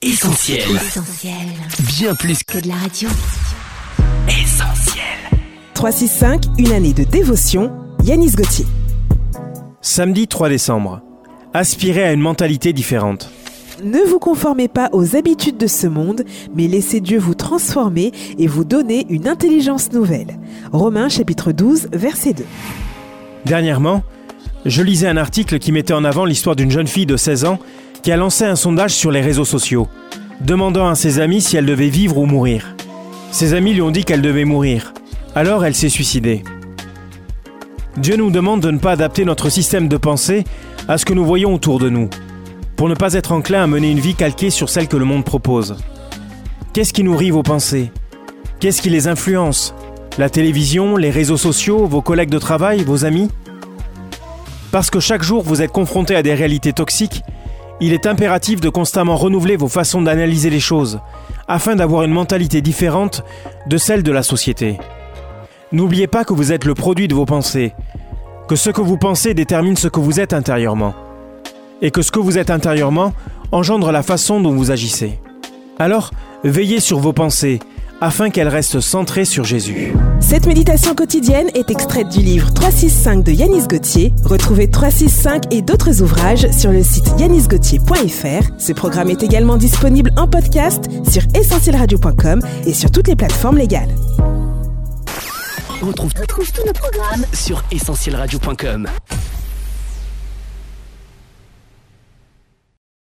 Essentiel. Essentiel. Bien plus Que de la radio. qu'essentiel. 365, une année de dévotion, Yanis Gauthier. Samedi 3 décembre. Aspirez à une mentalité différente. Ne vous conformez pas aux habitudes de ce monde, mais laissez Dieu vous transformer et vous donner une intelligence nouvelle. Romains chapitre 12, verset 2. Dernièrement, je lisais un article qui mettait en avant l'histoire d'une jeune fille de 16 ans qui a lancé un sondage sur les réseaux sociaux, demandant à ses amis si elle devait vivre ou mourir. Ses amis lui ont dit qu'elle devait mourir. Alors elle s'est suicidée. Dieu nous demande de ne pas adapter notre système de pensée à ce que nous voyons autour de nous, pour ne pas être enclin à mener une vie calquée sur celle que le monde propose. Qu'est-ce qui nourrit vos pensées? Qu'est-ce qui les influence? La télévision, les réseaux sociaux, vos collègues de travail, vos amis? Parce que chaque jour vous êtes confronté à des réalités toxiques, il est impératif de constamment renouveler vos façons d'analyser les choses, afin d'avoir une mentalité différente de celle de la société. N'oubliez pas que vous êtes le produit de vos pensées, que ce que vous pensez détermine ce que vous êtes intérieurement, et que ce que vous êtes intérieurement engendre la façon dont vous agissez. Alors, veillez sur vos pensées, afin qu'elles restent centrées sur Jésus. Cette méditation quotidienne est extraite du livre 365 de Yanis Gauthier. Retrouvez 365 et d'autres ouvrages sur le site yanisgauthier.fr. Ce programme est également disponible en podcast sur essentielradio.com et sur toutes les plateformes légales. On retrouve, tous nos programmes sur essentielradio.com.